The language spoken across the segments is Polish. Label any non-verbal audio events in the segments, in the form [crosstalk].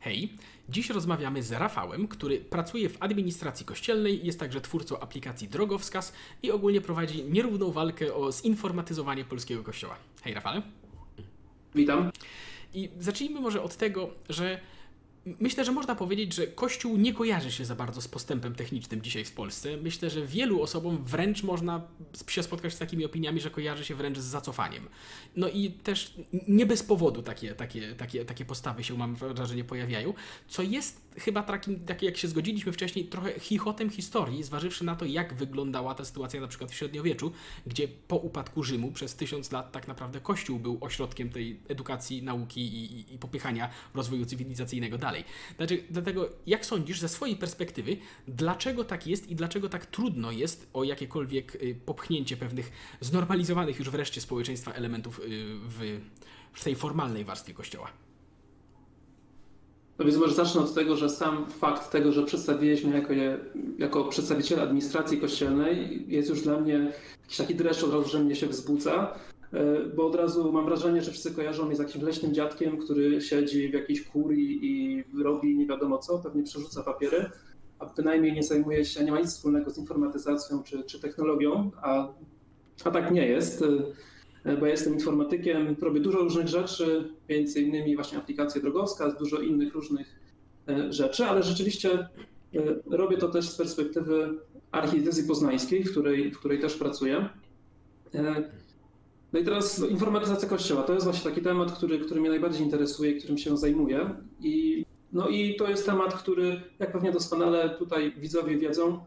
Hej, dziś rozmawiamy z Rafałem, który pracuje w administracji kościelnej, jest także twórcą aplikacji Drogowskaz i ogólnie prowadzi nierówną walkę o zinformatyzowanie polskiego kościoła. Hej Rafale. Witam. I zacznijmy może od tego, że Myślę, że można powiedzieć, że Kościół nie kojarzy się za bardzo z postępem technicznym dzisiaj w Polsce. Myślę, że wielu osobom wręcz można się spotkać z takimi opiniami, że kojarzy się wręcz z zacofaniem. No i też nie bez powodu takie, takie, takie, takie postawy się, mam wrażenie, pojawiają, co jest chyba takim, tak jak się zgodziliśmy wcześniej, trochę chichotem historii, zważywszy na to, jak wyglądała ta sytuacja na przykład w średniowieczu, gdzie po upadku Rzymu przez tysiąc lat tak naprawdę Kościół był ośrodkiem tej edukacji, nauki i, i, i popychania rozwoju cywilizacyjnego dalej. Dlaczego, dlatego, jak sądzisz ze swojej perspektywy, dlaczego tak jest i dlaczego tak trudno jest o jakiekolwiek y, popchnięcie pewnych znormalizowanych już wreszcie społeczeństwa elementów y, w, w tej formalnej warstwie Kościoła? No więc może zacznę od tego, że sam fakt tego, że przedstawiliśmy jako, je, jako przedstawiciele administracji kościelnej jest już dla mnie jakiś taki dreszcz od razu, że mnie się wzbudza, bo od razu mam wrażenie, że wszyscy kojarzą mnie z jakimś leśnym dziadkiem, który siedzi w jakiejś kurii i robi nie wiadomo co, pewnie przerzuca papiery, a bynajmniej nie zajmuje się, nie ma nic wspólnego z informatyzacją czy, czy technologią, a, a tak nie jest. E, bo ja jestem informatykiem, robię dużo różnych rzeczy, między innymi właśnie aplikacje drogowska, dużo innych różnych e, rzeczy, ale rzeczywiście e, robię to też z perspektywy archidiecezji poznańskiej, w której, w której też pracuję. No i teraz informatyzacja kościoła to jest właśnie taki temat, który, który mnie najbardziej interesuje, którym się zajmuję. I, no i to jest temat, który, jak pewnie doskonale tutaj widzowie wiedzą,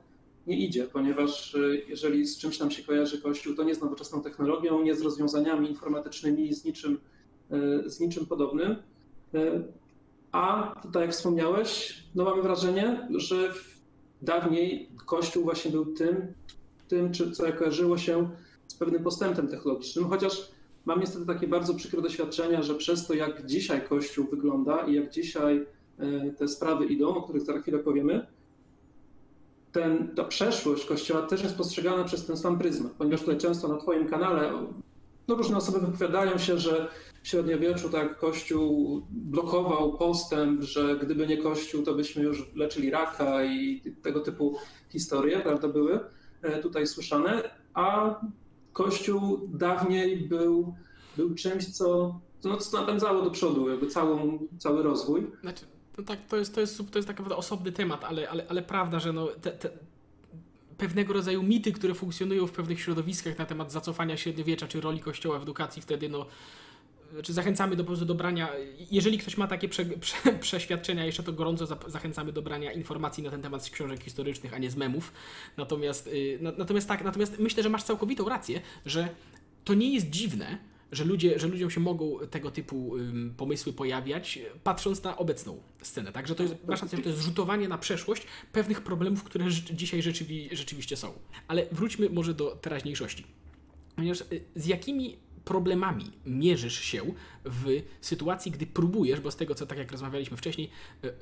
nie idzie, ponieważ y, jeżeli z czymś nam się kojarzy Kościół, to nie z nowoczesną technologią, nie z rozwiązaniami informatycznymi, z niczym, y, z niczym podobnym. Y, a tutaj, jak wspomniałeś, no mamy wrażenie, że dawniej Kościół właśnie był tym, tym co kojarzyło się z pewnym postępem technologicznym, chociaż mam niestety takie bardzo przykre doświadczenia, że przez to, jak dzisiaj Kościół wygląda i jak dzisiaj te sprawy idą, o których za chwilę powiemy, ten, ta przeszłość Kościoła też jest postrzegana przez ten sam pryzmat, ponieważ tutaj często na Twoim kanale no różne osoby wypowiadają się, że w średniowieczu tak Kościół blokował postęp, że gdyby nie Kościół, to byśmy już leczyli raka i tego typu historie, prawda, były e, tutaj słyszane, a Kościół dawniej był, był czymś, co, no, co napędzało do przodu jakby całą, cały rozwój. Znaczy, no tak, to jest, to jest, to jest tak naprawdę osobny temat, ale, ale, ale prawda, że no, te, te pewnego rodzaju mity, które funkcjonują w pewnych środowiskach na temat zacofania średniowiecza czy roli kościoła w edukacji, wtedy no, czy zachęcamy do, do brania, jeżeli ktoś ma takie prze, prze, [laughs] przeświadczenia, jeszcze to gorąco za, zachęcamy do brania informacji na ten temat z książek historycznych, a nie z memów. Natomiast, y, na, natomiast tak, natomiast myślę, że masz całkowitą rację, że to nie jest dziwne, że, ludzie, że ludziom się mogą tego typu pomysły pojawiać, patrząc na obecną scenę. Także to jest, masz rację, że to jest zrzutowanie na przeszłość pewnych problemów, które dzisiaj rzeczywi, rzeczywiście są. Ale wróćmy może do teraźniejszości. Ponieważ y, z jakimi problemami mierzysz się w sytuacji, gdy próbujesz, bo z tego, co tak jak rozmawialiśmy wcześniej, y, y,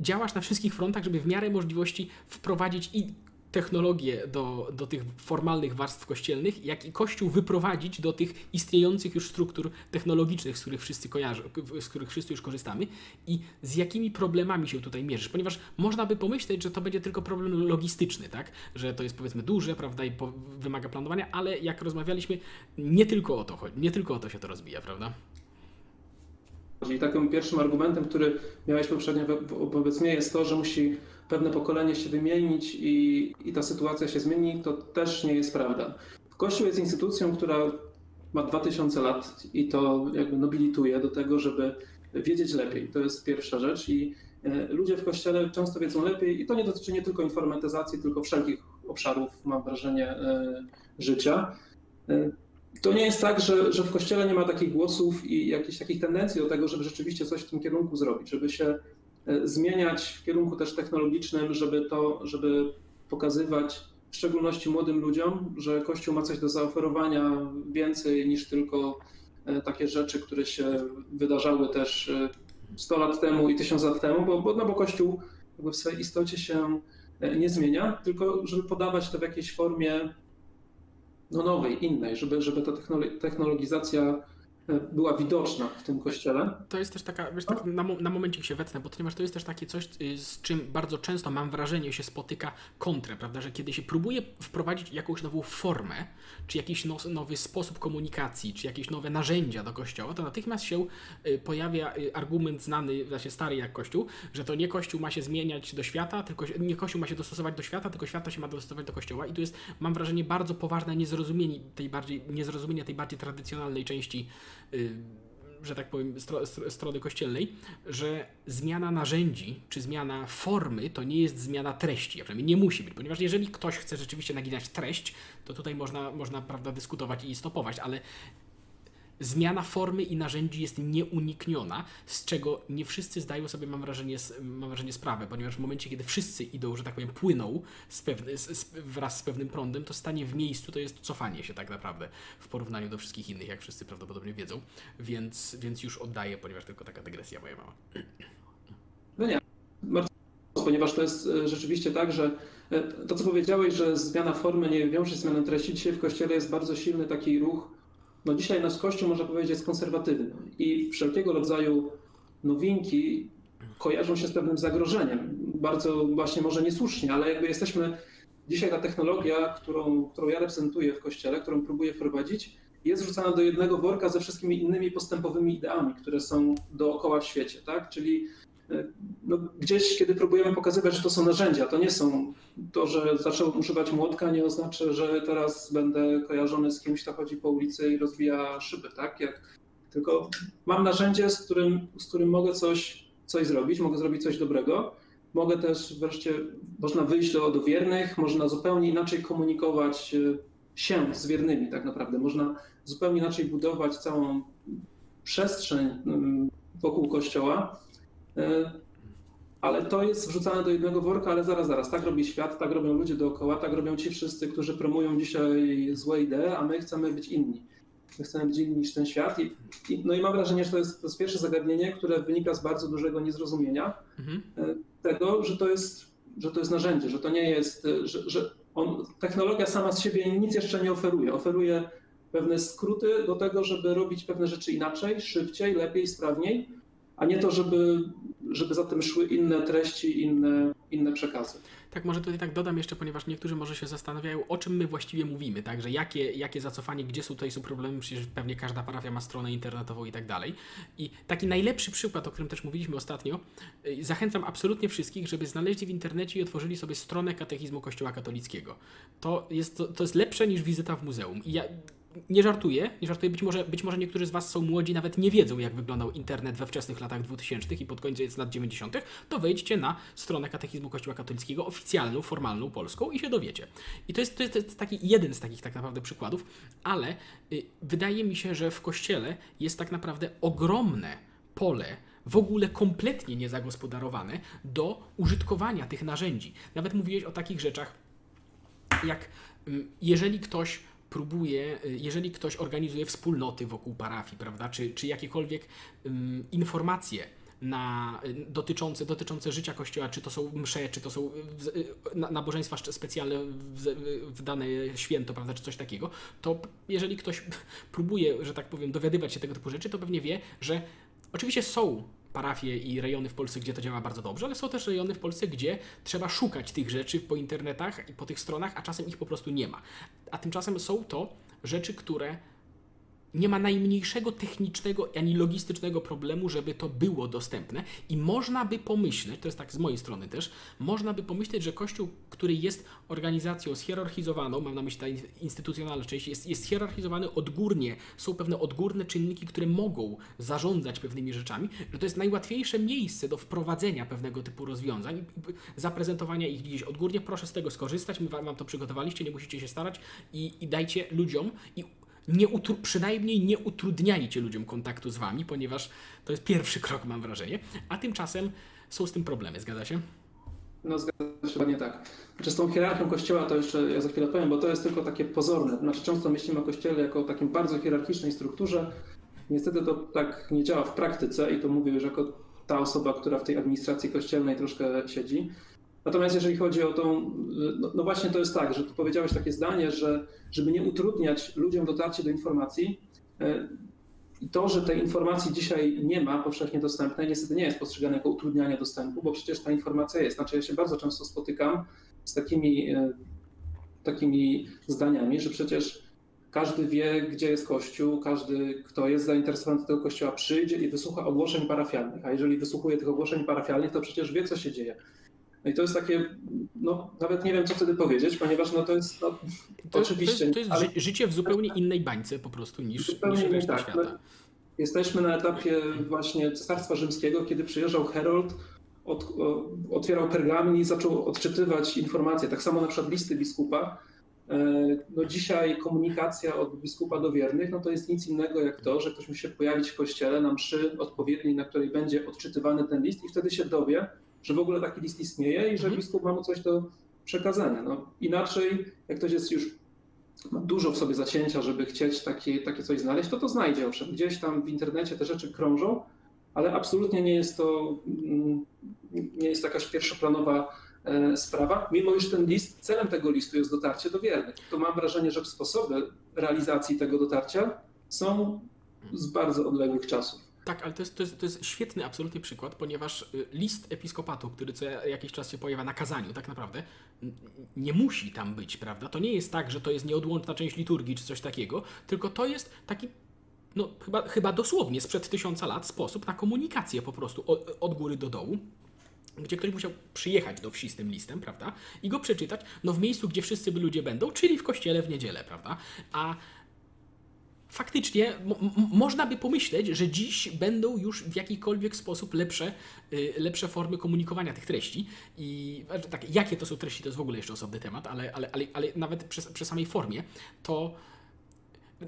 działasz na wszystkich frontach, żeby w miarę możliwości wprowadzić i technologię do, do tych formalnych warstw kościelnych, jak i Kościół wyprowadzić do tych istniejących już struktur technologicznych, z których wszyscy kojarzą, z których wszyscy już korzystamy. I z jakimi problemami się tutaj mierzysz, ponieważ można by pomyśleć, że to będzie tylko problem logistyczny, tak, że to jest powiedzmy duże, prawda, i wymaga planowania, ale jak rozmawialiśmy, nie tylko o to chodzi, nie tylko o to się to rozbija, prawda? I takim pierwszym argumentem, który miałeś poprzednio wobec mnie jest to, że musi pewne pokolenie się wymienić i, i ta sytuacja się zmieni, to też nie jest prawda. Kościół jest instytucją, która ma 2000 lat i to jakby nobilituje do tego, żeby wiedzieć lepiej. To jest pierwsza rzecz i e, ludzie w kościele często wiedzą lepiej i to nie dotyczy nie tylko informatyzacji, tylko wszelkich obszarów, mam wrażenie, e, życia. E, to nie jest tak, że, że w kościele nie ma takich głosów i jakichś takich tendencji do tego, żeby rzeczywiście coś w tym kierunku zrobić, żeby się zmieniać w kierunku też technologicznym, żeby to, żeby pokazywać w szczególności młodym ludziom, że Kościół ma coś do zaoferowania więcej niż tylko e, takie rzeczy, które się wydarzały też 100 e, lat temu i 1000 lat temu, bo, bo, no bo Kościół w swojej istocie się nie zmienia, tylko żeby podawać to w jakiejś formie no nowej, innej, żeby, żeby ta technologizacja była widoczna w tym kościele. To jest też taka, wiesz, tak na, na momencik się wetnę, bo ponieważ to jest też takie coś, y, z czym bardzo często mam wrażenie się spotyka kontrę, prawda, że kiedy się próbuje wprowadzić jakąś nową formę, czy jakiś nowy sposób komunikacji, czy jakieś nowe narzędzia do kościoła, to natychmiast się y, pojawia y, argument znany, właśnie stary jak kościół, że to nie kościół ma się zmieniać do świata, tylko nie kościół ma się dostosować do świata, tylko świata się ma dostosować do kościoła i tu jest, mam wrażenie, bardzo poważne niezrozumienie tej bardziej, niezrozumienie tej bardziej tradycjonalnej części że tak powiem, strony kościelnej, że zmiana narzędzi czy zmiana formy to nie jest zmiana treści, a przynajmniej nie musi być, ponieważ jeżeli ktoś chce rzeczywiście naginać treść, to tutaj można, można prawda, dyskutować i stopować, ale zmiana formy i narzędzi jest nieunikniona, z czego nie wszyscy zdają sobie, mam wrażenie, mam wrażenie sprawę, ponieważ w momencie, kiedy wszyscy idą, że tak powiem, płyną z pewny, z, z, wraz z pewnym prądem, to stanie w miejscu to jest cofanie się tak naprawdę w porównaniu do wszystkich innych, jak wszyscy prawdopodobnie wiedzą, więc, więc już oddaję, ponieważ tylko taka dygresja moja mała. No nie, ponieważ to jest e, rzeczywiście tak, że e, to, co powiedziałeś, że zmiana formy nie wiąże się z zmianą treści, dzisiaj w Kościele jest bardzo silny taki ruch, no dzisiaj nasz Kościół, można powiedzieć, jest konserwatywny i wszelkiego rodzaju nowinki kojarzą się z pewnym zagrożeniem. Bardzo właśnie może niesłusznie, ale jakby jesteśmy, dzisiaj ta technologia, którą, którą ja reprezentuję w Kościele, którą próbuję wprowadzić, jest wrzucana do jednego worka ze wszystkimi innymi postępowymi ideami, które są dookoła w świecie, tak? Czyli no, gdzieś, kiedy próbujemy pokazywać, że to są narzędzia, to nie są to, że zacząłem używać młotka, nie oznacza, że teraz będę kojarzony z kimś, kto chodzi po ulicy i rozwija szyby, tak? Jak, tylko mam narzędzie, z którym, z którym mogę coś, coś zrobić, mogę zrobić coś dobrego. Mogę też wreszcie, można wyjść do, do wiernych, można zupełnie inaczej komunikować e, się z wiernymi tak naprawdę. Można zupełnie inaczej budować całą przestrzeń mm, wokół kościoła ale to jest wrzucane do jednego worka, ale zaraz, zaraz, tak robi świat, tak robią ludzie dookoła, tak robią ci wszyscy, którzy promują dzisiaj złe idee, a my chcemy być inni. My chcemy być inni niż ten świat. I, i no i mam wrażenie, że to jest, to jest pierwsze zagadnienie, które wynika z bardzo dużego niezrozumienia mhm. E, tego, że to, jest, że to jest narzędzie, że to nie jest, że, że on, technologia sama z siebie nic jeszcze nie oferuje. Oferuje pewne skróty do tego, żeby robić pewne rzeczy inaczej, szybciej, lepiej, sprawniej, a nie to, żeby żeby za tym szły inne treści, inne, inne przekazy. Tak, może tutaj tak dodam jeszcze, ponieważ niektórzy może się zastanawiają, o czym my właściwie mówimy, tak, że jakie, jakie zacofanie, gdzie są tutaj są problemy, przecież pewnie każda parafia ma stronę internetową i tak dalej. I taki najlepszy przykład, o którym też mówiliśmy ostatnio, y, zachęcam absolutnie wszystkich, żeby znaleźli w internecie i otworzyli sobie stronę katechizmu Kościoła katolickiego. To jest, to, to jest lepsze niż wizyta w muzeum. I ja nie żartuję, nie żartuję, być może, być może niektórzy z Was są młodzi, nawet nie wiedzą, jak wyglądał internet we wczesnych latach 2000 i pod koniec lat 90., to wejdźcie na stronę Katechizmu Kościoła Katolickiego, oficjalną, formalną, polską i się dowiecie. I to jest, to jest, to jest taki jeden z takich tak naprawdę przykładów, ale y, wydaje mi się, że w Kościele jest tak naprawdę ogromne pole w ogóle kompletnie niezagospodarowane do użytkowania tych narzędzi. Nawet mówiłeś o takich rzeczach, jak mm, jeżeli ktoś próbuje, y, jeżeli ktoś organizuje wspólnoty wokół parafii, prawda, czy, czy jakiekolwiek um, informacje na, y, dotyczące, dotyczące życia Kościoła, czy to są msze, czy to są y, nabożeństwa specjalne w, w dane święto, prawda, czy coś takiego, to jeżeli ktoś [laughs] próbuje, że tak powiem, dowiadywać się tego typu rzeczy, to pewnie wie, że oczywiście są parafie i rejony w Polsce, gdzie to działa bardzo dobrze, ale są też rejony w Polsce, gdzie trzeba szukać tych rzeczy po internetach i po tych stronach, a czasem ich po prostu nie ma. A tymczasem są to rzeczy, które nie ma najmniejszego technicznego ani logistycznego problemu, żeby to było dostępne. I można by pomyśleć, to jest tak z mojej strony też, można by pomyśleć, że Kościół, który jest organizacją zhierarchizowaną, mam na myśli ta instytucjonalna część, jest, jest odgórnie, są pewne odgórne czynniki, które mogą zarządzać pewnymi rzeczami, że to jest najłatwiejsze miejsce do wprowadzenia pewnego typu rozwiązań, zaprezentowania ich gdzieś odgórnie, proszę z tego skorzystać, my wam to przygotowaliście, nie musicie się starać. I, i dajcie ludziom i nie przynajmniej nie utrudniajcie ludziom kontaktu z wami, ponieważ to jest pierwszy krok, mam wrażenie, a tymczasem są z tym problemy, zgadza się? No zgadza się nie tak. Znaczy z tą hierarchią kościoła to jeszcze ja za chwilę powiem, bo to jest tylko takie pozorne. Znaczy często myślimy o kościele jako o takim bardzo hierarchicznej strukturze. Niestety to tak nie działa w praktyce i to mówię już jako ta osoba, która w tej administracji kościelnej troszkę siedzi. Natomiast jeżeli chodzi o tą, no, no, właśnie to jest tak, że tu powiedziałeś takie zdanie, że żeby nie utrudniać ludziom dotarcie do informacji, e, to, że tej informacji dzisiaj nie ma powszechnie dostępnej, niestety nie jest postrzegane jako utrudnianie dostępu, bo przecież ta informacja jest. Znaczy ja się bardzo często spotykam z takimi, e, takimi zdaniami, że przecież każdy wie, gdzie jest kościół, każdy, kto jest zainteresowany tego kościoła, przyjdzie i wysłucha ogłoszeń parafialnych. A jeżeli wysłuchuje tych ogłoszeń parafialnych, to przecież wie, co się dzieje. No i to jest takie, no nawet nie wiem, co wtedy powiedzieć, ponieważ no to jest no, to, oczywiście... To jest, to jest ale... życie w zupełnie innej bańce po prostu niż, zupełnie niż reszta tak, świata. No, jesteśmy na etapie właśnie Cesarstwa Rzymskiego, kiedy przyjeżdżał Herold, od, otwierał pergamin i zaczął odczytywać informacje. Tak samo na przykład listy biskupa. E, no dzisiaj komunikacja od biskupa do wiernych, no to jest nic innego jak to, że ktoś musi się pojawić w kościele na mszy odpowiedniej, na której będzie odczytywany ten list i wtedy się dowie, że w ogóle taki list istnieje i że mhm. biskup ma mu coś do przekazania. No, inaczej, jak ktoś jest już ma dużo w sobie zacięcia, żeby chcieć takie, takie coś znaleźć, to to znajdzie. Owszem, gdzieś tam w internecie te rzeczy krążą, ale absolutnie nie jest to mm, nie jest jakaś pierwszoplanowa e, sprawa, mimo iż ten list, celem tego listu jest dotarcie do wiernych. To mam wrażenie, że sposoby realizacji tego dotarcia są z bardzo odległych czasów. Tak, ale to jest, to, jest, to jest świetny absolutnie przykład, ponieważ y, list episkopatu, który co jakiś czas się pojawia na kazaniu, tak naprawdę nie musi tam być, prawda? To nie jest tak, że to jest nieodłączna część liturgii czy coś takiego, tylko to jest taki no chyba, chyba dosłownie sprzed tysiąca lat sposób na komunikację po prostu od, od góry do dołu, gdzie ktoś musiał przyjechać do wsi z tym listem, prawda, i go przeczytać, no w miejscu, gdzie wszyscy by ludzie będą, czyli w kościele w niedzielę, prawda, a faktycznie można by pomyśleć, że dziś będą już w jakikolwiek sposób lepsze, y, lepsze formy komunikowania tych treści. I tak, jakie to są treści, to jest w ogóle jeszcze osobny temat, ale, ale, ale, ale nawet przy, przy samej formie to.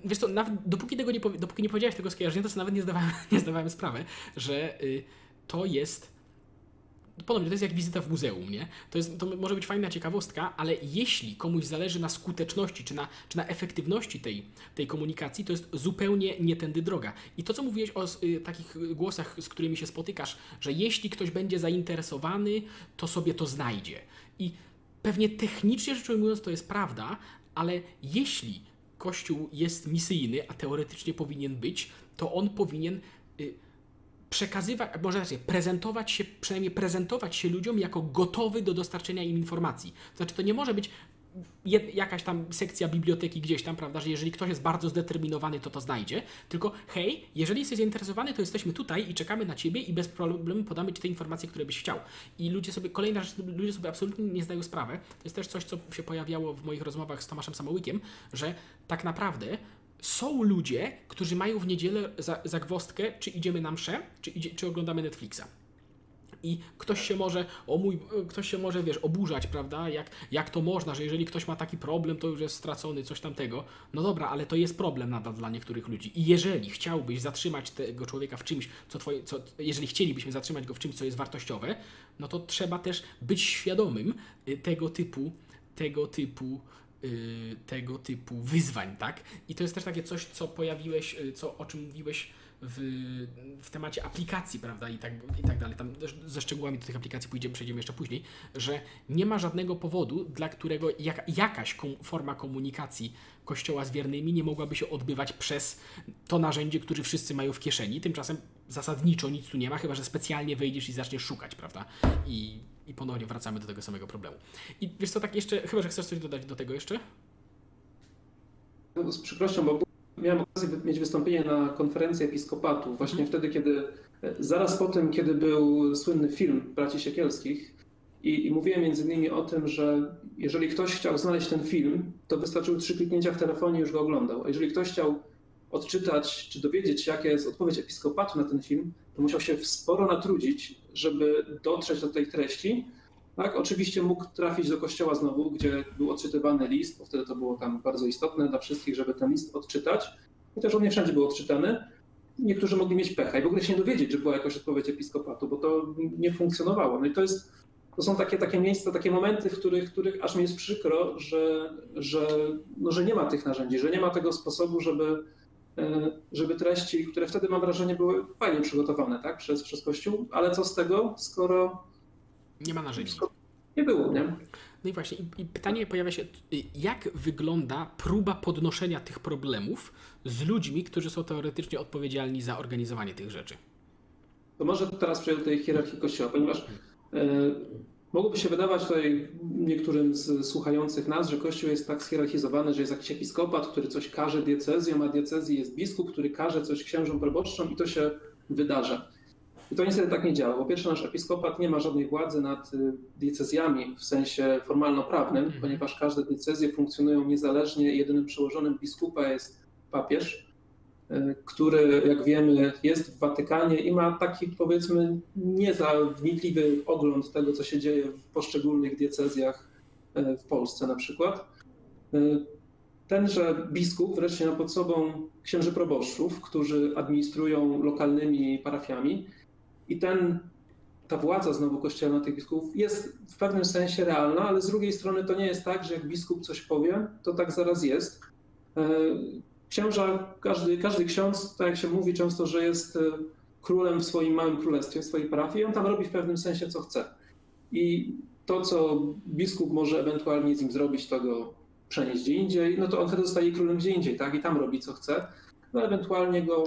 Wiesz co, nawet dopóki, tego nie, dopóki nie powiedziałeś tego skojarzenia, to sobie nawet nie zdawałem, [laughs] nie zdawałem sprawy, że y, to jest ponownie to jest jak wizyta w muzeum, nie? To, jest, to może być fajna ciekawostka, ale jeśli komuś zależy na skuteczności czy na, czy na efektywności tej, tej komunikacji, to jest zupełnie nie tędy droga. I to, co mówiłeś o y, takich głosach, z którymi się spotykasz, że jeśli ktoś będzie zainteresowany, to sobie to znajdzie. I pewnie technicznie rzecz ujmując to jest prawda, ale jeśli Kościół jest misyjny, a teoretycznie powinien być, to on powinien... Y, przekazywać, może raczej prezentować się, przynajmniej prezentować się ludziom jako gotowy do dostarczenia im informacji. To znaczy, to nie może być jakaś tam sekcja biblioteki gdzieś tam, prawda, że jeżeli ktoś jest bardzo zdeterminowany, to to znajdzie, tylko hej, jeżeli jesteś zainteresowany, to jesteśmy tutaj i czekamy na ciebie i bez problemu podamy ci te informacje, które byś chciał. I ludzie sobie, kolejna rzecz, ludzie sobie absolutnie nie zdają sprawy, to jest też coś, co się pojawiało w moich rozmowach z Tomaszem Samołykiem, że tak naprawdę są ludzie, którzy mają w niedzielę zagwostkę, czy idziemy na mszę, czy, idzie, czy oglądamy Netflixa. I ktoś się może, o mój, ktoś się może, wiesz, oburzać, prawda? Jak, jak to można, że jeżeli ktoś ma taki problem, to już jest stracony, coś tamtego. No dobra, ale to jest problem nadal dla niektórych ludzi. I jeżeli chciałbyś zatrzymać tego człowieka w czymś, co twoje, co, jeżeli chcielibyśmy zatrzymać go w czymś, co jest wartościowe, no to trzeba też być świadomym y, tego typu, tego typu tego typu wyzwań, tak? I to jest też takie coś, co pojawiłeś, y, co, o czym mówiłeś w, w temacie aplikacji, prawda, i tak, i tak dalej. Tam ze szczegółami do tych aplikacji pójdziemy, przejdziemy jeszcze później, że nie ma żadnego powodu, dla którego jak, jakaś kom, forma komunikacji kościoła z wiernymi nie mogłaby się odbywać przez to narzędzie, które wszyscy mają w kieszeni. Tymczasem zasadniczo nic tu nie ma, chyba że specjalnie wejdziesz i zaczniesz szukać, prawda? I i ponownie wracamy do tego samego problemu. I wiesz co, tak jeszcze, chyba, że chcesz coś dodać do tego jeszcze? No, z przykrością, bo miałem okazję mieć wystąpienie na konferencji episkopatu, właśnie hmm. wtedy, kiedy, zaraz po tym, kiedy był słynny film Braci Siekielskich i, i mówiłem między innymi o tym, że jeżeli ktoś chciał znaleźć ten film, to wystarczyły trzy kliknięcia w telefonie i już go oglądał. A jeżeli ktoś chciał odczytać czy dowiedzieć się, jaka jest odpowiedź episkopatu na ten film, to musiał się sporo natrudzić, żeby dotrzeć do tej treści. Tak, oczywiście mógł trafić do kościoła znowu, gdzie był odczytywany list, bo wtedy to było tam bardzo istotne dla wszystkich, żeby ten list odczytać. Chociaż on nie wszędzie był odczytany. Niektórzy mogli mieć pecha i w ogóle się nie dowiedzieć, że była jakaś odpowiedź episkopatu, bo to nie funkcjonowało. No i to jest, to są takie, takie miejsca, takie momenty, w których, których aż mi jest przykro, że, że, no, że nie ma tych narzędzi, że nie ma tego sposobu, żeby, żeby treści, które wtedy mam wrażenie były fajnie przygotowane tak, przez, przez Kościół, ale co z tego, skoro nie ma narzędzi. Nie było, nie? No i właśnie, i, i pytanie pojawia się, jak wygląda próba podnoszenia tych problemów z ludźmi, którzy są teoretycznie odpowiedzialni za organizowanie tych rzeczy? To może teraz przejdę do tej hierarchii Kościoła, ponieważ e, mogłoby się wydawać tutaj niektórym z słuchających nas, że Kościół jest tak schierarchizowany, że jest jakiś episkopat, który coś każe diecezjom, a diecezji jest biskup, który każe coś księżom proboszczom i to się wydarza. I to niestety tak nie działa. Po pierwsze, nasz episkopat nie ma żadnej władzy nad y, diecezjami w sensie formalno-prawnym, mhm. ponieważ każde diecezje funkcjonują niezależnie. Jedynym przełożonym biskupa jest papież, który, jak wiemy, jest w Watykanie i ma taki, powiedzmy, niezawnikliwy ogląd tego, co się dzieje w poszczególnych diecezjach y, w Polsce na przykład. Tenże biskup wreszcie ma pod sobą księży proboszczów, którzy administrują lokalnymi parafiami i ten, ta władza znowu kościelna tych biskupów jest w pewnym sensie realna, ale z drugiej strony to nie jest tak, że jak biskup coś powie, to tak zaraz jest. E, księża, każdy, każdy ksiądz, tak jak się mówi często, że jest e, królem w swoim małym królestwie, w swojej parafii, on tam robi w pewnym sensie co chce. I to, co biskup może ewentualnie z nim zrobić, to go przenieść gdzie indziej, no to on wtedy zostaje królem gdzie indziej, tak? I tam robi co chce. No ewentualnie go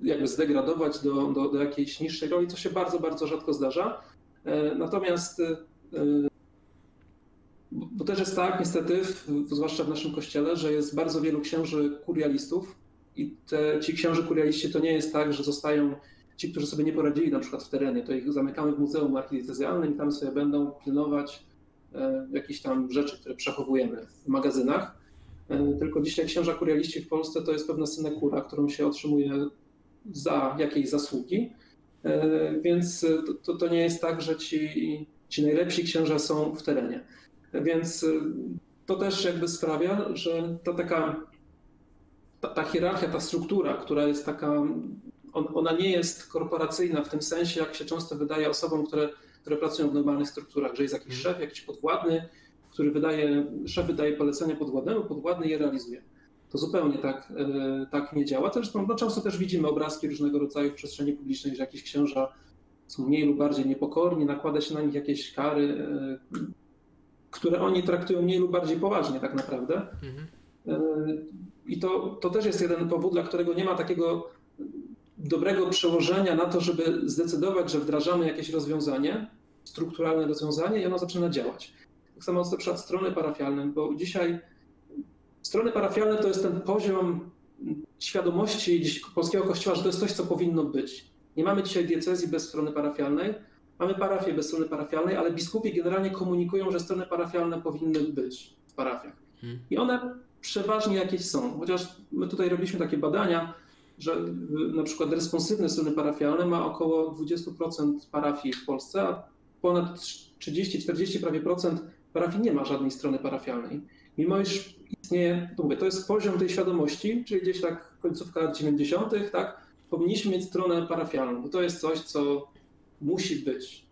jakby zdegradować do, do, do jakiejś niższej roli, co się bardzo, bardzo rzadko zdarza. E, natomiast e, bo też jest tak, niestety, zwłaszcza w naszym kościele, że jest bardzo wielu księży kurialistów i te, ci księży kurialiści to nie jest tak, że zostają ci, którzy sobie nie poradzili na przykład w terenie, to ich zamykamy w Muzeum Archidiecezjalnym i tam sobie będą pilnować e, jakichś tam rzeczy, które przechowujemy w magazynach. Tylko dzisiaj księża kurialiści w Polsce to jest pewna synekura, którą się otrzymuje za jakieś zasługi. E, więc to, to nie jest tak, że ci, ci najlepsi księża są w terenie. Więc e, to też jakby sprawia, że ta taka ta, ta hierarchia, ta struktura, która jest taka, on, ona nie jest korporacyjna w tym sensie, jak się często wydaje osobom, które, które pracują w normalnych strukturach, że jest jakiś mhm. szef, jakiś podwładny, który wydaje, szef wydaje polecenia podwładnemu, podwładny je realizuje to zupełnie tak, e, tak nie działa. Zresztą no, często też widzimy obrazki różnego rodzaju w przestrzeni publicznej, że jakieś księża są mniej lub bardziej niepokorni, nakłada się na nich jakieś kary, e, które oni traktują mniej lub bardziej poważnie tak naprawdę. Mhm. E, I to, to też jest jeden powód, dla którego nie ma takiego dobrego przełożenia na to, żeby zdecydować, że wdrażamy jakieś rozwiązanie, strukturalne rozwiązanie i ono zaczyna działać. Tak samo na przykład strony parafialne, bo dzisiaj Strony parafialne to jest ten poziom świadomości polskiego kościoła, że to jest coś, co powinno być. Nie mamy dzisiaj diecezji bez strony parafialnej, mamy parafię bez strony parafialnej, ale biskupi generalnie komunikują, że strony parafialne powinny być w parafiach. Hmm. I one przeważnie jakieś są. Chociaż my tutaj robiliśmy takie badania, że na przykład responsywne strony parafialne ma około 20% parafii w Polsce, a ponad 30-40 prawie procent parafii nie ma żadnej strony parafialnej. Mimo iż istnieje, to mówię, to jest poziom tej świadomości, czyli gdzieś tak końcówka lat 90., tak, powinniśmy mieć stronę parafialną, bo to jest coś, co musi być.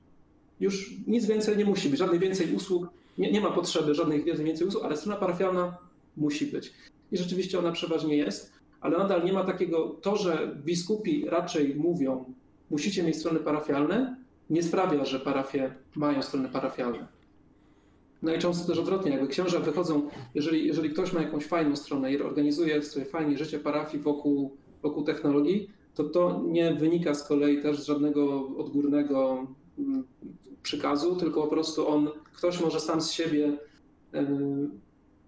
Już nic więcej nie musi być, żadnych więcej usług, nie, nie ma potrzeby żadnych więcej usług, ale strona parafialna musi być. I rzeczywiście ona przeważnie jest, ale nadal nie ma takiego, to, że biskupi raczej mówią, musicie mieć strony parafialne, nie sprawia, że parafie mają strony parafialne. No i często też odwrotnie, jakby księża wychodzą, jeżeli, jeżeli ktoś ma jakąś fajną stronę i organizuje sobie fajnie życie parafii wokół, wokół technologii, to to nie wynika z kolei też z żadnego odgórnego mm, przykazu, tylko po prostu on, ktoś może sam z siebie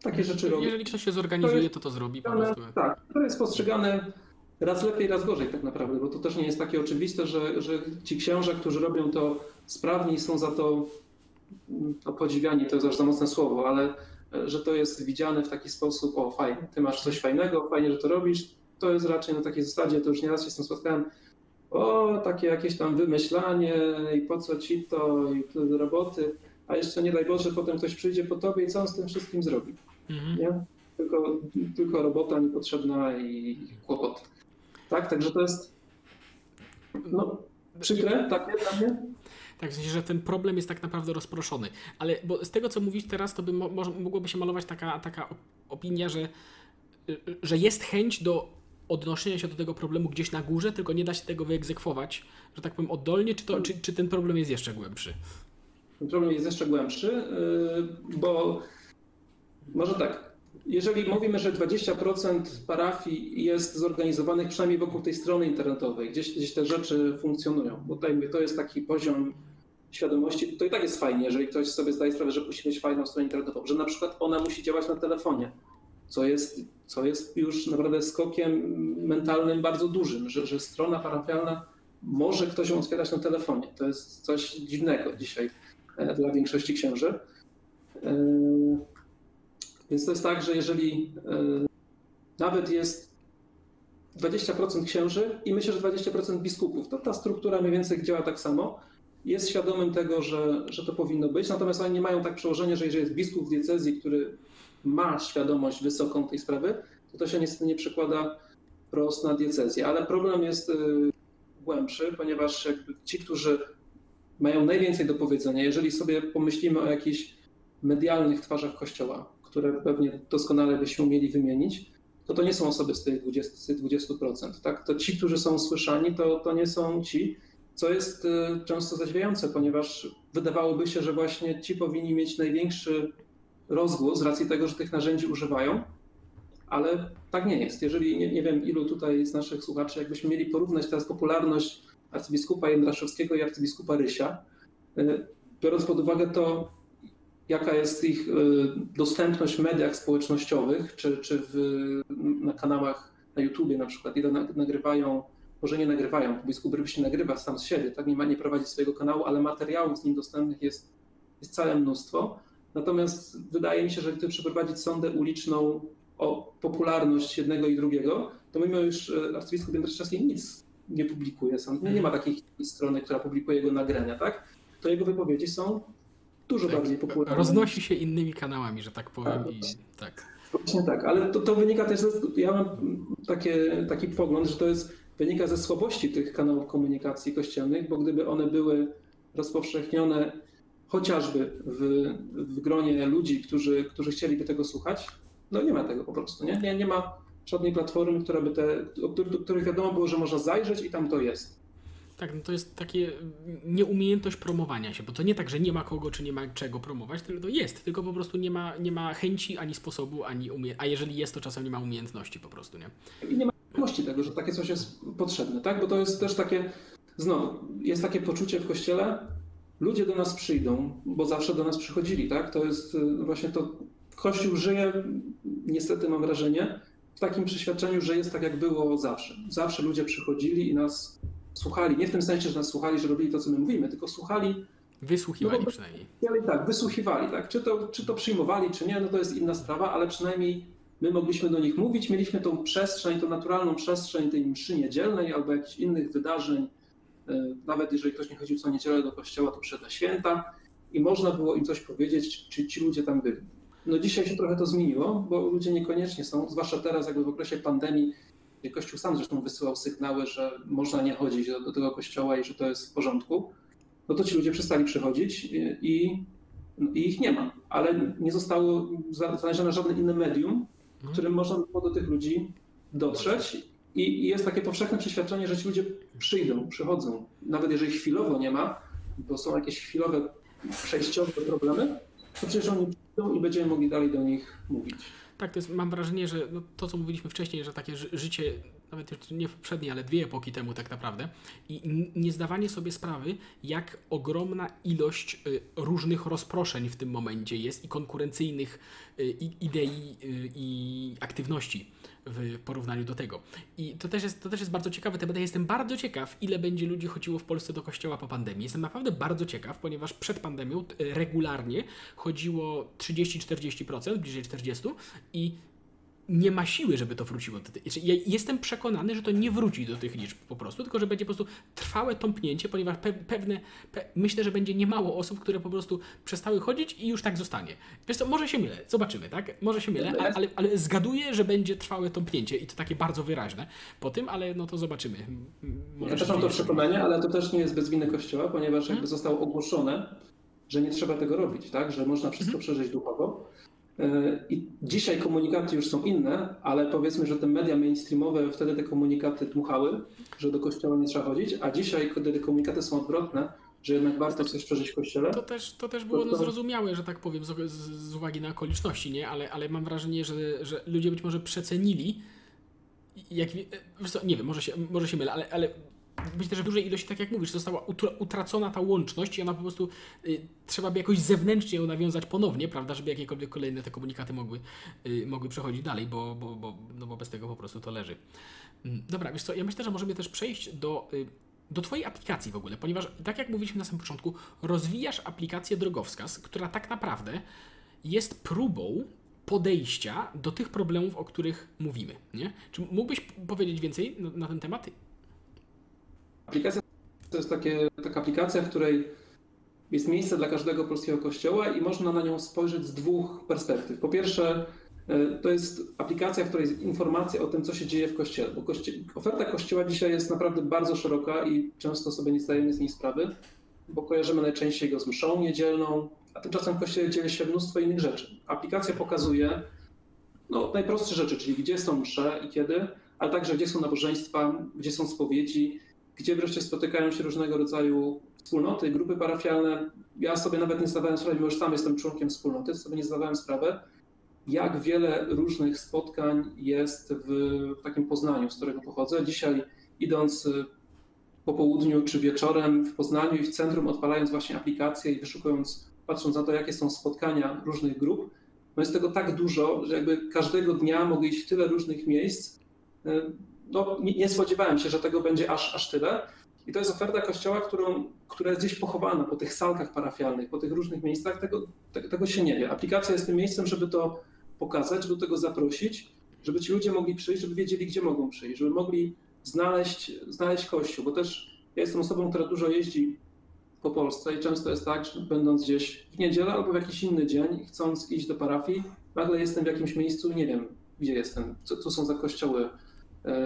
takie rzeczy robić. Jeżeli ktoś się zorganizuje, to, jest, to to zrobi po prostu. Tak, to jest postrzegane raz lepiej, raz gorzej tak naprawdę, bo to też nie jest takie oczywiste, że, że ci księża, którzy robią to sprawni, są za to no, podziwiani to jest aż za mocne słowo, ale e, że to jest widziane w taki sposób, o fajnie, ty masz coś fajnego, fajnie, że to robisz, to jest raczej na takiej zasadzie, to już nieraz się z tym spotkałem, o, takie jakieś tam wymyślanie i po co ci to i roboty, a jeszcze nie daj Boże, potem ktoś przyjdzie po tobie i co on z tym wszystkim zrobi, mhm. nie? Tylko, tylko robota niepotrzebna i kłopot. Tak, także to jest no, przykre, takie dla mnie. Tak, w sensie, że ten problem jest tak naprawdę rozproszony. Ale bo z tego, co mówisz teraz, to by mo mogłoby się malować taka, taka opinia, że, że jest chęć do odnoszenia się do tego problemu gdzieś na górze, tylko nie da się tego wyegzekwować, że tak powiem, oddolnie, czy, to, czy, czy ten problem jest jeszcze głębszy? problem jest jeszcze głębszy, bo może tak, jeżeli mówimy, że 20% parafii jest zorganizowanych przynajmniej wokół tej strony internetowej, gdzieś, gdzieś te rzeczy funkcjonują, bo to jest taki poziom świadomości, to i tak jest fajnie, jeżeli ktoś sobie zdaje sprawę, że musi mieć fajną stronę internetową, że na przykład ona musi działać na telefonie, co jest, co jest już naprawdę skokiem mentalnym bardzo dużym, że, że strona parafialna może ktoś ją otwierać na telefonie. To jest coś dziwnego dzisiaj e, dla większości księży. E, więc to jest tak, że jeżeli e, nawet jest 20% księży i myślę, że 20% biskupów, to ta struktura mniej więcej działa tak samo, jest świadomym tego, że, że to powinno być, natomiast oni nie mają tak przełożenia, że jeżeli jest biskup w diecezji, który ma świadomość wysoką tej sprawy, to to się niestety nie przekłada wprost na diecezję. Ale problem jest e, głębszy, ponieważ ci, którzy mają najwięcej do powiedzenia, jeżeli sobie pomyślimy o jakichś medialnych twarzach Kościoła, które pewnie doskonale byśmy umieli wymienić, to to nie są osoby z tych 20%. Z tych 20% tak? To ci, którzy są słyszani, to, to nie są ci, co jest y, często zadziwiające, ponieważ wydawałoby się, że właśnie ci powinni mieć największy rozgłos z racji tego, że tych narzędzi używają, ale tak nie jest. Jeżeli nie, nie wiem, ilu tutaj z naszych słuchaczy, jakbyśmy mieli porównać teraz popularność arcybiskupa Jędraszewskiego i arcybiskupa Rysia, y, biorąc pod uwagę to, jaka jest ich y, dostępność w mediach społecznościowych, czy, czy w, na kanałach na YouTubie na przykład, ile nagrywają, może nie nagrywają, biskup Ryś nie nagrywa sam z siebie, tak nie ma, nie prowadzi swojego kanału, ale materiałów z nim dostępnych jest, jest całe mnóstwo. Natomiast wydaje mi się, że gdyby przeprowadzić sondę uliczną o popularność jednego i drugiego, to mimo już arcybiskup Jędraszewski nic nie publikuje sam. Nie, ma takiej strony, która publikuje jego nagrania, tak? To jego wypowiedzi są dużo tak, bardziej popularny. Roznosi się innymi kanałami, że tak powiem. Tak, i, tak. Właśnie tak, ale to, to wynika też, ze, ja mam takie, taki pogląd, że to jest, wynika ze słabości tych kanałów komunikacji kościelnych, bo gdyby one były rozpowszechnione chociażby w, w gronie ludzi, którzy, którzy chcieliby tego słuchać, no nie ma tego po prostu, nie? Nie, nie ma żadnej platformy, która by te, do których wiadomo było, że można zajrzeć i tam to jest. Tak, no to jest takie nieumiejętność promowania się, bo to nie tak, że nie ma kogo, czy nie ma czego promować, tylko to jest, tylko po prostu nie ma, nie ma chęci, ani sposobu, ani umie... a jeżeli jest, to czasem nie ma umiejętności po prostu, nie? I nie ma pewności tego, że takie coś jest potrzebne, tak? Bo to jest też takie, znowu, jest takie poczucie w Kościele, ludzie do nas przyjdą, bo zawsze do nas przychodzili, tak? To jest y, właśnie to, Kościół żyje, niestety mam wrażenie, w takim przeświadczeniu, że jest tak, jak było zawsze. Zawsze ludzie przychodzili i nas słuchali, nie w tym sensie, że nas słuchali, że robili to, co my mówimy, tylko słuchali. Wysłuchiwali no, przynajmniej. Tak, wysłuchiwali, tak. Czy to, czy to przyjmowali, czy nie, no to jest inna sprawa, ale przynajmniej my mogliśmy do nich mówić, mieliśmy tą przestrzeń, tą naturalną przestrzeń tej mszy niedzielnej albo jakichś innych wydarzeń. E, nawet jeżeli ktoś nie chodził co niedzielę do kościoła, to przed święta i można było im coś powiedzieć, czy ci ludzie tam byli. No dzisiaj się trochę to zmieniło, bo ludzie niekoniecznie są, zwłaszcza teraz jakby w okresie pandemii, Kościół sam zresztą wysyłał sygnały, że można nie chodzić do, do tego kościoła i że to jest w porządku, no to ci ludzie przestali przychodzić i, i ich nie ma. Ale nie zostało znalezione żadne inne medium, mhm. którym można było do tych ludzi dotrzeć. I, I jest takie powszechne przeświadczenie, że ci ludzie przyjdą, przychodzą. Nawet jeżeli chwilowo nie ma, bo są jakieś chwilowe, przejściowe problemy, to przecież oni przyjdą i będziemy mogli dalej do nich mówić. Tak, to jest, mam wrażenie, że no, to, co mówiliśmy wcześniej, że takie życie, nawet nie w poprzedniej, ale dwie epoki temu tak naprawdę, i nie zdawanie sobie sprawy, jak ogromna ilość y, różnych rozproszeń w tym momencie jest i konkurencyjnych y, idei y, i aktywności w porównaniu do tego. I to też jest, to też jest bardzo ciekawe. Ja jestem bardzo ciekaw, ile będzie ludzi chodziło w Polsce do kościoła po pandemii. Jestem naprawdę bardzo ciekaw, ponieważ przed pandemią regularnie chodziło 30-40%, bliżej 40% i nie ma siły, żeby to wróciło. Znaczy, ja jestem przekonany, że to nie wróci do tych liczb po prostu, tylko że będzie po prostu trwałe tąpnięcie, ponieważ pe pewne, pe myślę, że będzie niemało osób, które po prostu przestały chodzić i już tak zostanie. Wiesz co, może się mylę, zobaczymy, tak? Może się mylę, ale, ale, ale zgaduję, że będzie trwałe tąpnięcie i to takie bardzo wyraźne po tym, ale no to zobaczymy. Może ja też mam to przekonanie, ale to też nie jest bez winy Kościoła, ponieważ jakby hmm? zostało ogłoszone, że nie trzeba tego robić, tak? Że można wszystko hmm? przeżyć duchowo I dzisiaj komunikaty już są inne, ale powiedzmy, że te media mainstreamowe wtedy te komunikaty dmuchały, że do kościoła nie trzeba chodzić, a dzisiaj, kiedy te komunikaty są odwrotne, że jednak warto coś przeżyć w kościele. To też, to też było no, zrozumiałe, że tak powiem, z, z, uwagi na okoliczności, nie? Ale, ale mam wrażenie, że, że ludzie być może przecenili, jak, nie wiem, może się, może się mylę, ale, ale myślę, że w dużej ilości, tak jak mówisz, została utracona ta łączność i ona po prostu y, trzeba by jakoś zewnętrznie ją nawiązać ponownie, prawda, żeby jakiekolwiek kolejne te komunikaty mogły, y, mogły przechodzić dalej, bo, bo, bo, no bo bez tego po prostu to leży. Mm, dobra, wiesz co, ja myślę, że możemy też przejść do, y, do Twojej aplikacji w ogóle, ponieważ tak jak mówiliśmy na samym początku, rozwijasz aplikację Drogowskaz, która tak naprawdę jest próbą podejścia do tych problemów, o których mówimy. Nie? Czy mógłbyś powiedzieć więcej na, na ten temat? Aplikacja to jest takie, taka aplikacja, w której jest miejsce dla każdego polskiego kościoła i można na nią spojrzeć z dwóch perspektyw. Po pierwsze, e, to jest aplikacja, w której jest informacja o tym, co się dzieje w kościele. Bo oferta kościoła dzisiaj jest naprawdę bardzo szeroka i często sobie nie zdajemy z niej sprawy, bo kojarzymy najczęściej go z mszą niedzielną, a tymczasem w kościele dzieje się mnóstwo innych rzeczy. Aplikacja pokazuje no, najprostsze rzeczy, czyli gdzie są msze i kiedy, ale także gdzie są nabożeństwa, gdzie są spowiedzi, gdzie wreszcie spotykają się różnego rodzaju wspólnoty, grupy parafialne. Ja sobie nawet nie zdawałem sprawy, mimo że sam jestem członkiem wspólnoty, sobie nie zdawałem sprawy, jak wiele różnych spotkań jest w takim Poznaniu, z którego pochodzę. Dzisiaj idąc y, po południu czy wieczorem w Poznaniu i w centrum, odpalając właśnie aplikację i wyszukując, patrząc na to, jakie są spotkania różnych grup, no jest tego tak dużo, że jakby każdego dnia mogę iść w tyle różnych miejsc. No, nie, nie spodziewałem się, że tego będzie aż, aż tyle. I to jest oferta kościoła, którą, która jest gdzieś pochowana po tych salkach parafialnych, po tych różnych miejscach. Tego, te, tego się nie wie. Aplikacja jest tym miejscem, żeby to pokazać, żeby do tego zaprosić, żeby ci ludzie mogli przyjść, żeby wiedzieli, gdzie mogą przyjść, żeby mogli znaleźć, znaleźć kościół. Bo też ja jestem osobą, która dużo jeździ po Polsce i często jest tak, że będąc gdzieś w niedzielę albo w jakiś inny dzień, chcąc iść do parafii, nagle jestem w jakimś miejscu, nie wiem, gdzie jestem, co, co są za kościoły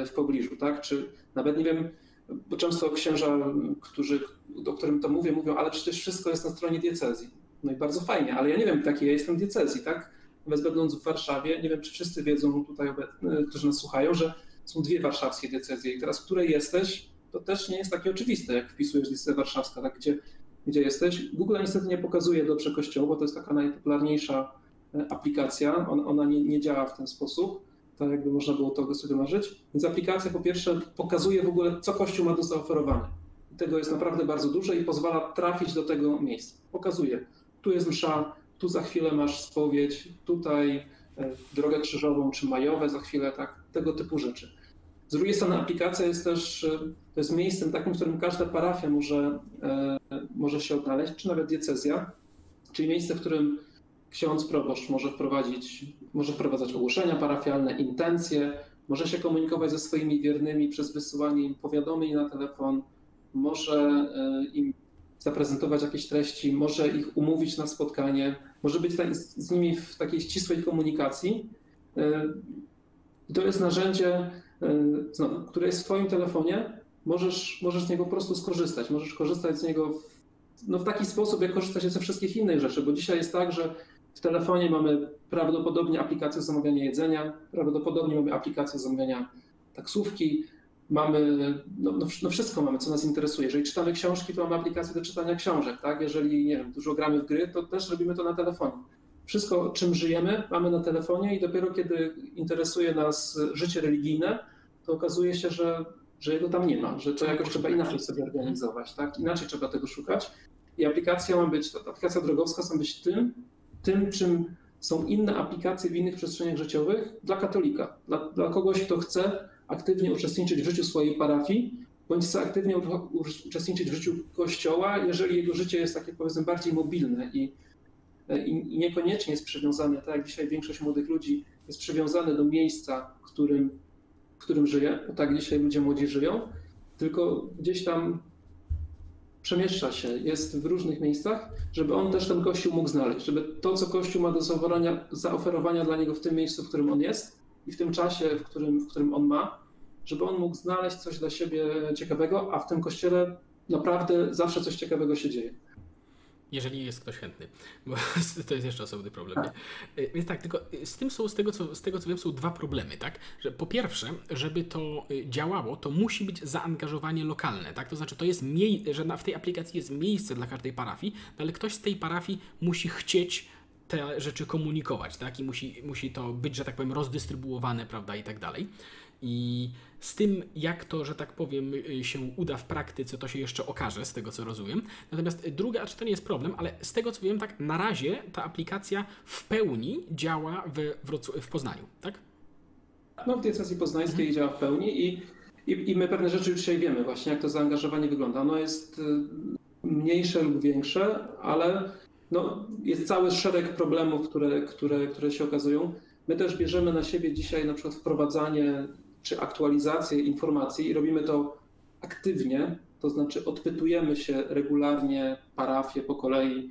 w pobliżu, tak? Czy nawet nie wiem, bo często księża, którzy, o którym to mówię, mówią, ale przecież wszystko jest na stronie diecezji. No i bardzo fajnie, ale ja nie wiem, w jakiej ja jestem diecezji, tak? Nawet będąc w Warszawie, nie wiem, czy wszyscy wiedzą tutaj, e, którzy nas słuchają, że są dwie warszawskie diecezje i teraz, w której jesteś, to też nie jest takie oczywiste, jak wpisujesz diecezję warszawska, tak? Gdzie, gdzie jesteś. Google niestety nie pokazuje dobrze kościoła, bo to jest taka najpopularniejsza e, aplikacja, ona nie, nie działa w ten sposób jakby można było to sobie marzyć. Więc aplikacja po pierwsze pokazuje w ogóle, co Kościół ma do zaoferowania. I tego jest naprawdę bardzo dużo i pozwala trafić do tego miejsca. Pokazuje, tu jest msza, tu za chwilę masz spowiedź, tutaj e, drogę krzyżową czy majowe za chwilę, tak, tego typu rzeczy. Z drugiej strony aplikacja jest też, e, to jest miejscem takim, w którym każda parafia może, e, może się odnaleźć, czy nawet diecezja, czyli miejsce, w którym ksiądz proboszcz może wprowadzić, może wprowadzać ogłoszenia parafialne, intencje, może się komunikować ze swoimi wiernymi przez wysyłanie im powiadomień na telefon, może e, im zaprezentować jakieś treści, może ich umówić na spotkanie, może być z nimi w takiej ścisłej komunikacji. E, to jest narzędzie, e, znowu, które jest w Twoim telefonie, możesz, możesz z niego po prostu skorzystać. Możesz korzystać z niego w, no, w taki sposób, jak korzysta się ze wszystkich innych rzeczy, bo dzisiaj jest tak, że w telefonie mamy prawdopodobnie aplikację zamawiania jedzenia, prawdopodobnie mamy aplikację zamawiania taksówki, mamy, no, no, no, wszystko mamy, co nas interesuje. Jeżeli czytamy książki, to mamy aplikację do czytania książek, tak? Jeżeli, nie wiem, dużo gramy w gry, to też robimy to na telefonie. Wszystko, czym żyjemy, mamy na telefonie i dopiero kiedy interesuje nas życie religijne, to okazuje się, że, że jego tam nie ma, że to jakoś trzeba inaczej sobie organizować, tak? Inaczej trzeba tego szukać. I aplikacja ma być, ta aplikacja drogowska ma być tym, tym, czym są inne aplikacje w innych przestrzeniach życiowych dla katolika, dla, dla kogoś, kto chce aktywnie uczestniczyć w życiu swojej parafii, bądź chce aktywnie uczestniczyć w życiu kościoła, jeżeli jego życie jest takie powiedzmy bardziej mobilne i, i, niekoniecznie jest przywiązane, tak jak dzisiaj większość młodych ludzi jest przywiązane do miejsca, w którym, w którym żyje, bo tak dzisiaj ludzie młodzi żyją, tylko gdzieś tam przemieszcza się, jest w różnych miejscach, żeby on też ten kościół mógł znaleźć, żeby to, co kościół ma do zaoferowania, zaoferowania dla niego w tym miejscu, w którym on jest i w tym czasie, w którym, w którym on ma, żeby on mógł znaleźć coś dla siebie ciekawego, a w tym kościele naprawdę zawsze coś ciekawego się dzieje. Jeżeli jest ktoś chętny, [laughs] bo to jest jeszcze osobny problem. Nie? E, więc tak, tylko z tym są, z tego, co, z tego co wiem, są dwa problemy, tak? Że po pierwsze, żeby to działało, to musi być zaangażowanie lokalne, tak? To znaczy, to jest mniej, że na, w tej aplikacji jest miejsce dla każdej parafii, no ale ktoś z tej parafii musi chcieć te rzeczy komunikować, tak? I musi, musi to być, że tak powiem, rozdystrybuowane, prawda, i tak dalej. I z tym, jak to, że tak powiem, y, się uda w praktyce, to się jeszcze okaże, z tego co rozumiem. Natomiast druga, czy to nie jest problem, ale z tego co wiem, tak na razie ta aplikacja w pełni działa w, w Poznaniu, tak? No, w diecezji poznańskiej mhm. działa w pełni i, i, i my pewne rzeczy już dzisiaj wiemy właśnie, jak to zaangażowanie wygląda. Ono jest y, mniejsze lub większe, ale no, jest cały szereg problemów, które, które, które się okazują. My też bierzemy na siebie dzisiaj na przykład wprowadzanie czy aktualizację informacji i robimy to aktywnie, to znaczy odpytujemy się regularnie parafie po kolei,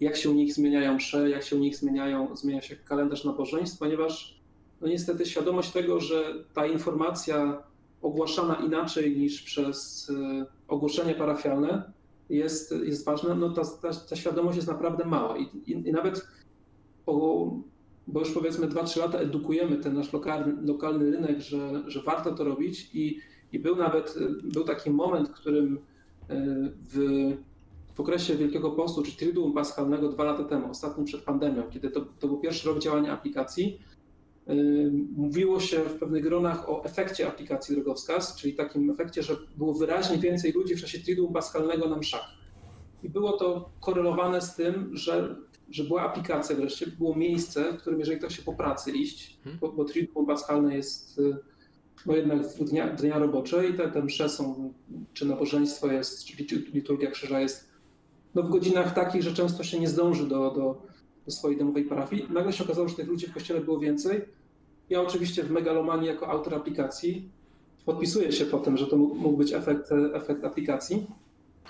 jak się u nich zmieniają msze, jak się u nich zmieniają, zmienia się kalendarz nabożeństw, ponieważ no niestety świadomość tego, że ta informacja ogłaszana inaczej niż przez e, ogłoszenie parafialne jest, jest ważna, no ta, ta, ta świadomość jest naprawdę mała i, i, i nawet po, bo już powiedzmy 2-3 lata edukujemy ten nasz lokalny, lokalny rynek, że, że warto to robić i, i był nawet był taki moment, w którym e, w, w okresie Wielkiego Postu, czy Triduum Paschalnego dwa lata temu, ostatnim przed pandemią, kiedy to, to był pierwszy rok działania aplikacji, e, mówiło się w pewnych gronach o efekcie aplikacji Drogowskaz, czyli takim efekcie, że było wyraźnie więcej ludzi w czasie Triduum Paschalnego na mszach. I było to korelowane z tym, że że była aplikacja wreszcie, było miejsce, w którym jeżeli ktoś się po pracy iść, hmm. bo, bo Triduum Paschalne jest y, no jednak w dnia, dnia robocze i te, te msze są, czy nabożeństwo jest, czy liturgia krzyża jest no w godzinach takich, że często się nie zdąży do, do, do swojej domowej parafii. Nagle się okazało, że tych ludzi w kościele było więcej. Ja oczywiście w megalomanii jako autor aplikacji podpisuję się po tym, że to mógł być efekt, efekt aplikacji,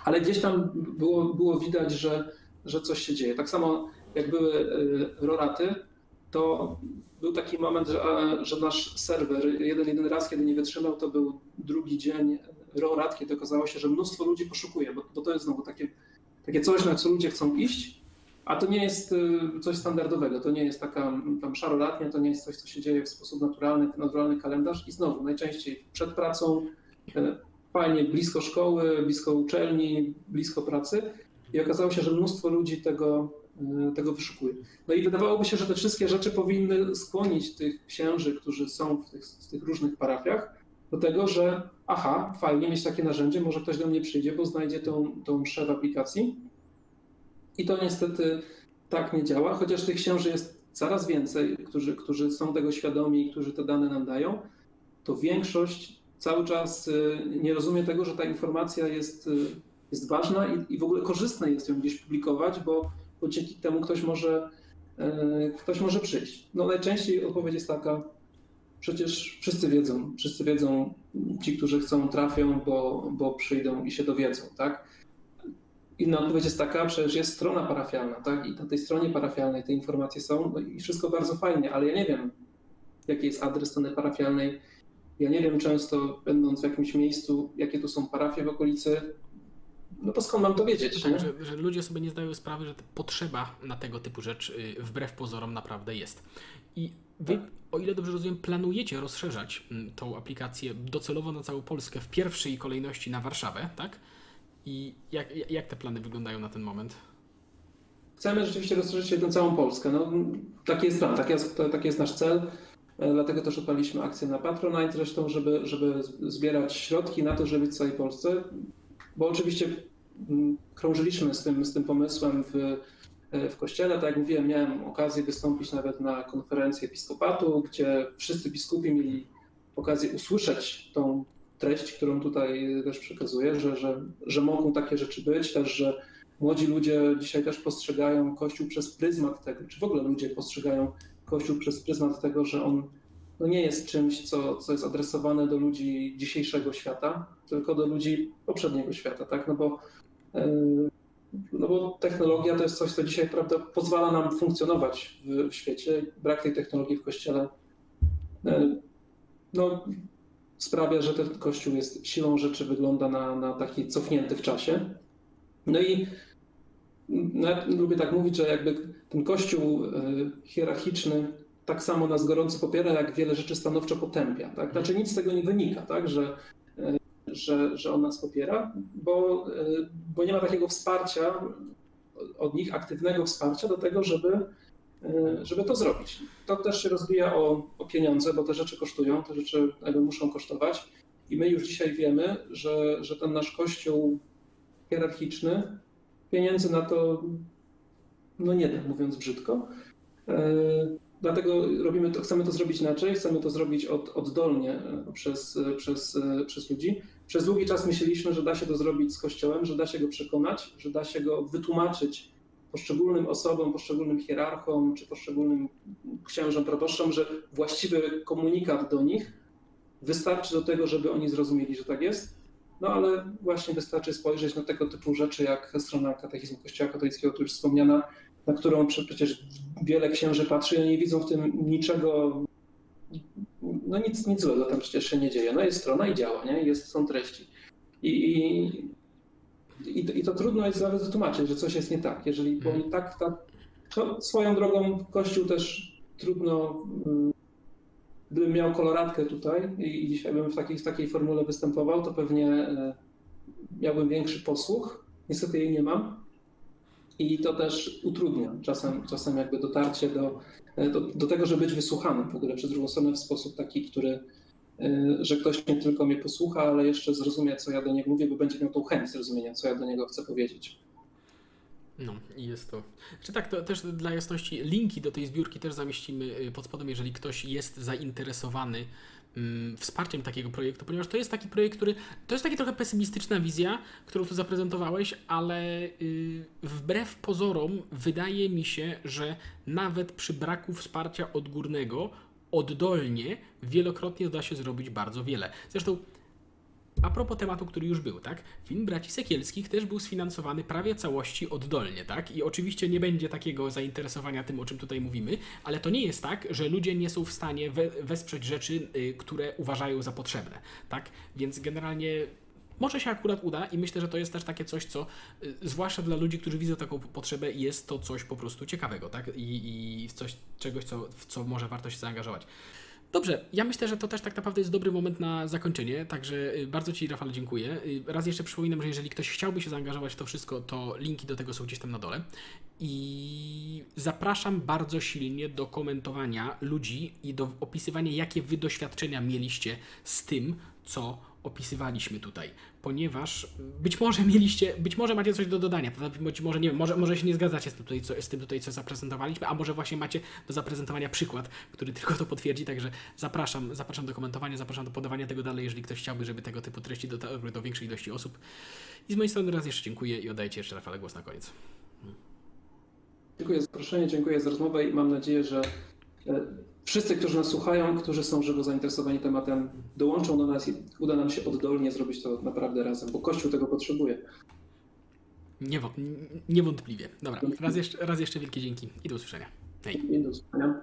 ale gdzieś tam było, było widać, że że coś się dzieje. Tak samo jak były y, roraty, to był taki moment, że, że nasz serwer jeden, jeden raz, kiedy nie wytrzymał, to był drugi dzień rorat, kiedy okazało się, że mnóstwo ludzi poszukuje, bo, bo to jest znowu takie, takie coś, na co ludzie chcą iść, a to nie jest y, coś standardowego, to nie jest taka tam szarolatnia, to nie jest coś, co się dzieje w sposób naturalny, naturalny kalendarz. I znowu najczęściej przed pracą, y, fajnie blisko szkoły, blisko uczelni, blisko pracy, i okazało się, że mnóstwo ludzi tego, e, tego wyszukuje. No i wydawałoby się, że te wszystkie rzeczy powinny skłonić tych księży, którzy są w tych, w tych różnych parafiach, do tego, że aha, fajnie mieć takie narzędzie, może ktoś do mnie przyjdzie, bo znajdzie tą, tą mszę w aplikacji. I to niestety tak nie działa, chociaż tych księży jest coraz więcej, którzy, którzy są tego świadomi i którzy te dane nam dają, to większość cały czas e, nie rozumie tego, że ta informacja jest e, jest ważna i, i w ogóle korzystne jest ją gdzieś publikować, bo, bo dzięki temu ktoś może, e, ktoś może przyjść. No najczęściej odpowiedź jest taka, przecież wszyscy wiedzą, wszyscy wiedzą, ci, którzy chcą, trafią, bo, bo przyjdą i się dowiedzą, tak? Inna odpowiedź jest taka, przecież jest strona parafialna, tak? I na tej stronie parafialnej te informacje są no i wszystko bardzo fajnie, ale ja nie wiem, jaki jest adres strony parafialnej. Ja nie wiem często, będąc w jakimś miejscu, jakie tu są parafie w okolicy, no to skąd mam to wiedzieć? Tak, że, że, ludzie sobie nie zdają sprawy, że potrzeba na tego typu rzecz y, wbrew pozorom naprawdę jest. I wy, tak. o ile dobrze rozumiem, planujecie rozszerzać mm, tą aplikację docelowo na całą Polskę w pierwszej kolejności na Warszawę, tak? I jak, jak te plany wyglądają na ten moment? Chcemy rzeczywiście rozszerzyć się na całą Polskę. No, taki jest plan, taki jest, taki jest nasz cel. E, dlatego też odpaliśmy akcję na Patronite zresztą, żeby, żeby zbierać środki na to, żeby w całej Polsce bo oczywiście mm, krążyliśmy z tym, z tym pomysłem w, e, w kościele. Tak jak mówiłem, miałem okazję wystąpić nawet na konferencji episkopatu, gdzie wszyscy biskupi mieli okazję usłyszeć tą treść, którą tutaj też przekazuję, że, że, że mogą takie rzeczy być, też, że młodzi ludzie dzisiaj też postrzegają Kościół przez pryzmat tego, czy w ogóle ludzie postrzegają Kościół przez pryzmat tego, że on no nie jest czymś, co, co jest adresowane do ludzi dzisiejszego świata, tylko do ludzi poprzedniego świata, tak? No bo, e, no bo technologia to jest coś, co dzisiaj prawda, pozwala nam funkcjonować w, w świecie. Brak tej technologii w kościele e, no, sprawia, że ten kościół jest siłą rzeczy, wygląda na, na taki cofnięty w czasie. No i no, lubię tak mówić, że jakby ten kościół hierarchiczny tak samo nas gorąco popiera, jak wiele rzeczy stanowczo potępia. Tak? Znaczy nic z tego nie wynika, tak? że, że, że on nas popiera, bo, bo nie ma takiego wsparcia od nich, aktywnego wsparcia do tego, żeby, żeby to zrobić. To też się rozwija o, o pieniądze, bo te rzeczy kosztują, te rzeczy muszą kosztować. I my już dzisiaj wiemy, że, że ten nasz kościół hierarchiczny pieniędzy na to no nie da, mówiąc brzydko. Dlatego robimy to, chcemy to zrobić inaczej, chcemy to zrobić od, oddolnie e, przez, e, przez, e, przez ludzi. Przez długi czas myśleliśmy, że da się to zrobić z Kościołem, że da się go przekonać, że da się go wytłumaczyć poszczególnym osobom, poszczególnym hierarchom czy poszczególnym księżom, proboszczom, że właściwy komunikat do nich wystarczy do tego, żeby oni zrozumieli, że tak jest. No ale właśnie wystarczy spojrzeć na tego typu rzeczy, jak strona katechizmu Kościoła katolickiego, tu już wspomniana, na którą przecież wiele księży patrzy i nie widzą w tym niczego, no nic, nic złego tam przecież się nie dzieje. No jest strona i działa, nie? Jest, są treści. I, i, i, to, trudno jest nawet wytłumaczyć, że coś jest nie tak. Jeżeli bo mhm. tak, tak, to swoją drogą Kościół też trudno, mm, gdybym miał koloratkę tutaj i dzisiaj bym w takiej, w takiej formule występował, to pewnie e, miałbym większy posłuch. Niestety jej nie mam i to też utrudnia czasem, czasem jakby dotarcie do, do, do tego, żeby być wysłuchanym w ogóle przez drugą stronę w sposób taki, który, e, że ktoś nie tylko mnie posłucha, ale jeszcze zrozumie, co ja do niego mówię, bo będzie miał tą chęć zrozumienia, co ja do niego chcę powiedzieć. No i jest to. Czy tak, to też dla jasności, linki do tej zbiórki też zamieścimy y, pod spodem, jeżeli ktoś jest zainteresowany wsparciem takiego projektu, ponieważ to jest taki projekt, który to jest taka trochę pesymistyczna wizja, którą tu zaprezentowałeś, ale yy, wbrew pozorom wydaje mi się, że nawet przy braku wsparcia odgórnego oddolnie wielokrotnie da się zrobić bardzo wiele. Zresztą a propos tematu, który już był, tak? Film Braci Sekielskich też był sfinansowany prawie całości oddolnie, tak? I oczywiście nie będzie takiego zainteresowania tym, o czym tutaj mówimy, ale to nie jest tak, że ludzie nie są w stanie we wesprzeć rzeczy, y, które uważają za potrzebne, tak? Więc generalnie może się akurat uda i myślę, że to jest też takie coś, co y, zwłaszcza dla ludzi, którzy widzą taką potrzebę, jest to coś po prostu ciekawego, tak? I, i coś, czegoś, co, w co może warto się zaangażować. Dobrze, ja myślę, że to też tak naprawdę jest dobry moment na zakończenie, także y, bardzo Ci Rafał dziękuję. Y, raz jeszcze przypominam, że jeżeli ktoś chciałby się zaangażować w to wszystko, to linki do tego są gdzieś tam na dole. I zapraszam bardzo silnie do komentowania ludzi i do opisywania, jakie Wy doświadczenia mieliście z tym, co opisywaliśmy tutaj, ponieważ być może mieliście, być może macie coś do dodania, być może nie wiem, może, może się nie zgadzacie z tym, tutaj, co, z tym tutaj, co zaprezentowaliśmy, a może właśnie macie do zaprezentowania przykład, który tylko to potwierdzi, także zapraszam, zapraszam do komentowania, zapraszam do podawania tego dalej, jeżeli ktoś chciałby, żeby tego typu treści dotarły do większej ilości osób. I z mojej strony raz jeszcze dziękuję i oddajcie jeszcze Rafale głos na koniec. Dziękuję za zaproszenie, dziękuję za rozmowę i mam nadzieję, że e, wszyscy, którzy nas słuchają, którzy są żywo zainteresowani tematem, dołączą do nas i uda nam się oddolnie zrobić to naprawdę razem, bo Kościół tego potrzebuje. niewątpliwie. Dobra, raz jeszcze, raz jeszcze wielkie dzięki i do usłyszenia. Hej. Do usłyszenia.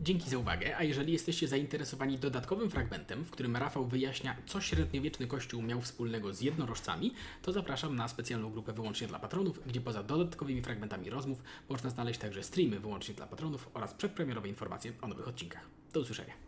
Dzięki za uwagę, a jeżeli jesteście zainteresowani dodatkowym fragmentem, w którym Rafał wyjaśnia, co średniowieczny kościół miał wspólnego z jednorożcami, to zapraszam na specjalną grupę wyłącznie dla patronów, gdzie poza dodatkowymi fragmentami rozmów można znaleźć także streamy wyłącznie dla patronów oraz przedpremierowe informacje o nowych odcinkach. Do usłyszenia.